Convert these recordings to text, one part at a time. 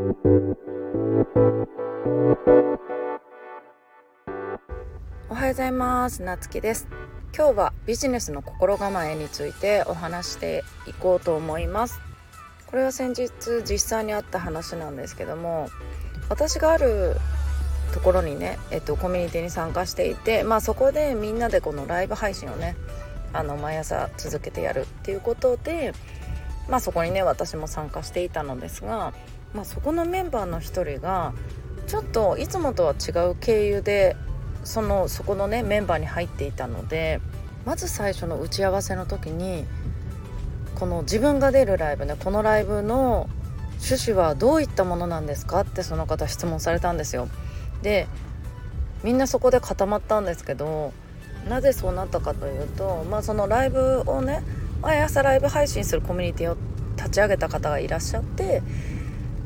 おはようございます。なつきです。今日はビジネスの心構えについてお話していこうと思います。これは先日実際にあった話なんですけども私があるところにね、えっと、コミュニティに参加していて、まあ、そこでみんなでこのライブ配信をねあの毎朝続けてやるっていうことで、まあ、そこにね私も参加していたのですが、まあ、そこのメンバーの一人がちょっといつもとは違う経由でそのそこのねメンバーに入っていたのでまず最初の打ち合わせの時にこの自分が出るライブねこのライブの趣旨はどういったものなんですか？ってその方質問されたんですよ。でみんなそこで固まったんですけどなぜそうなったかというと、まあ、そのライブをね毎朝ライブ配信するコミュニティを立ち上げた方がいらっしゃって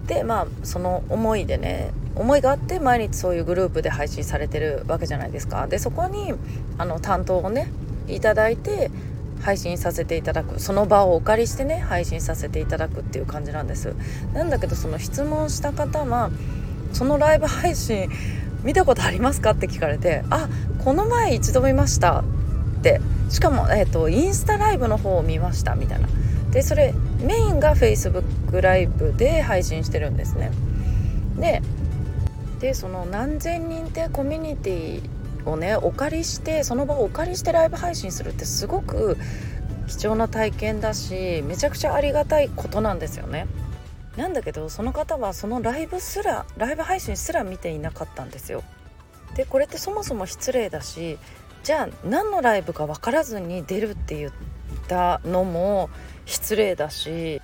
でまあその思いでね思いがあって毎日そういうグループで配信されてるわけじゃないですか。でそこにあの担当をねいただいて配信させていただく。その場をお借りしてね配信させていただくっていう感じなんです。なんだけどその質問した方はそのライブ配信見たことありますかって聞かれてあこの前一度見ましたって。しかも、えーと、インスタライブの方を見ましたみたいな。でそれメインが Facebook ライブで配信してるんですね。ででその何千人ってコミュニティをねお借りしてその場をお借りしてライブ配信するってすごく貴重な体験だしめちゃくちゃありがたいことなんですよね。なんだけどその方はそのライブすらライブ配信すら見ていなかったんですよ。でこれってそもそも失礼だしじゃあ何のライブか分からずに出るって言ってたのも失礼だし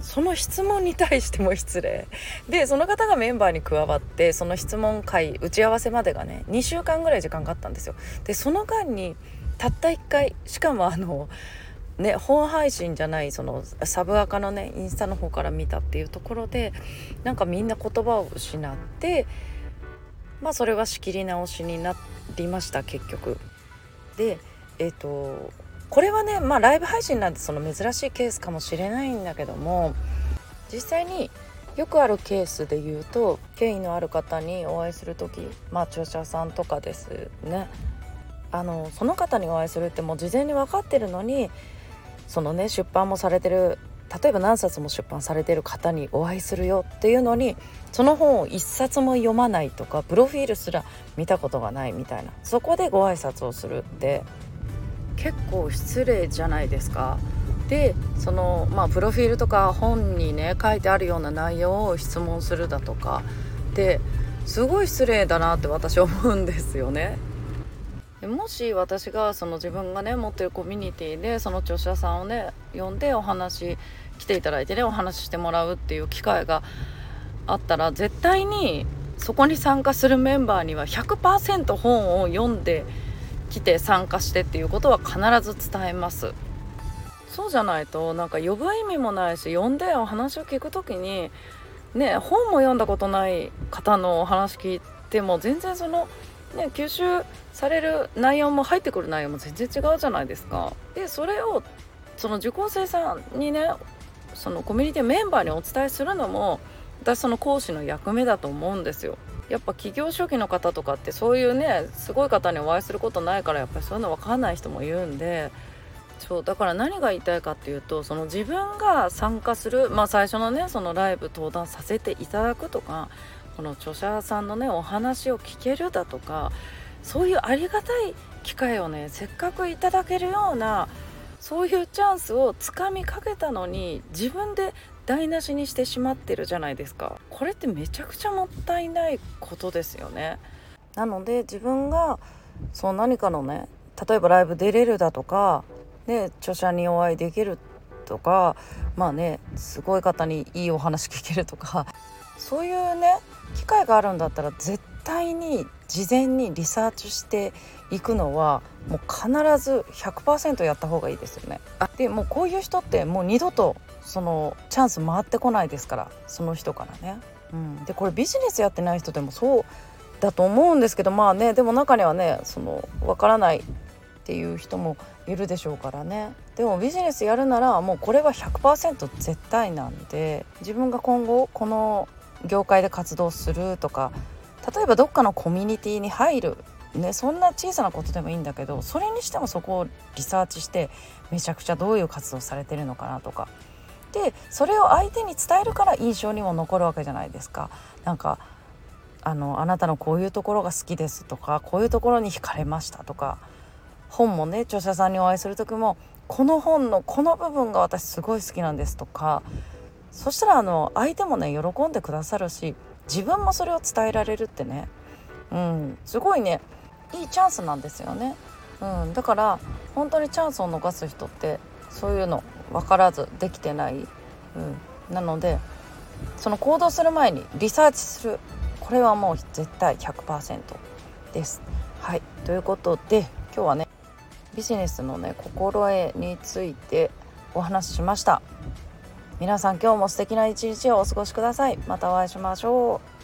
その質問に対しても失礼でその方がメンバーに加わってその質問会打ち合わせまでがね2週間ぐらい時間があったんですよでその間にたった1回しかもあのね本配信じゃないそのサブアカのねインスタの方から見たっていうところでなんかみんな言葉を失ってまあそれは仕切り直しになりました結局。でえっ、ー、とこれはねまあライブ配信なんてその珍しいケースかもしれないんだけども実際によくあるケースで言うと権威のある方にお会いする時まあ著者さんとかですね。あのその方にお会いするってもう事前に分かってるのにそのね出版もされてる例えば何冊も出版されてる方にお会いするよっていうのにその本を1冊も読まないとかプロフィールすら見たことがないみたいな。そこでご挨拶をする。って結構失礼じゃないですか。でそのまあプロフィールとか本にね書いてあるような内容を質問するだとかですごい失礼だなって私思うんですよね。もし私がその自分がね持ってるコミュニティでその著者さんをね呼んでお話来ていただいてねお話ししてもらうっていう機会があったら絶対にそこに参加するメンバーには100%本を読んできて参加してっていうことは必ず伝えますそうじゃないとなんか呼ぶ意味もないし呼んでお話を聞く時にね本も読んだことない方のお話聞いても全然そのね、吸収される内容も入ってくる内容も全然違うじゃないですか。でそれをその受講生さんにねそのコミュニティメンバーにお伝えするのも私その講師の役目だと思うんですよ。やっぱ企業初期の方とかってそういうねすごい方にお会いすることないからやっぱりそういうの分かんない人もいるんでそうだから何が言いたいかっていうとその自分が参加するまあ最初のねそのライブ登壇させていただくとかこの著者さんのねお話を聞けるだとかそういうありがたい機会をねせっかくいただけるようなそういうチャンスをつかみかけたのに自分で台無しにしてしまってるじゃないですか。これってめちゃくちゃもったいないことですよね。なので自分がそう何かのね例えばライブ出れるだとか、ね、著者にお会いできるとかまあねすごい方にいいお話聞けるとかそういうね機会があるんだったら絶対に事前にリサーチしていくのはもう必ず100%やった方がいいですよね。でもうこういう人ってもう二度とそのチャンス回ってこないですからその人からね。うん、でこれビジネスやってない人でもそうだと思うんですけどまあねでも中にはねその分からないっていう人もいるでしょうからねでもビジネスやるならもうこれは100%絶対なんで自分が今後この業界で活動するとか例えばどっかのコミュニティに入る。ね、そんな小さなことでもいいんだけどそれにしてもそこをリサーチしてめちゃくちゃどういう活動されてるのかなとか。でそれを相手に伝えるから印象にも残るわけじゃないですか。なんかあのあなたのこういうところが好きですとかこういうところに惹かれましたとか。本もね著者さんにお会いする時もこの本のこの部分が私すごい好きなんですとか。そしたらあの相手もね喜んでくださるし自分もそれを伝えられるってね、うん、すごいね。いいチャンスなんですよね。うん、だから本当にチャンスを逃す人ってそういうの分からずできてない、うん、なのでその行動する前にリサーチする。これはもう絶対100%です。はい。ということで今日はねビジネスのね心得についてお話ししました。皆さん今日も素敵な一日をお過ごしください。またお会いしましょう。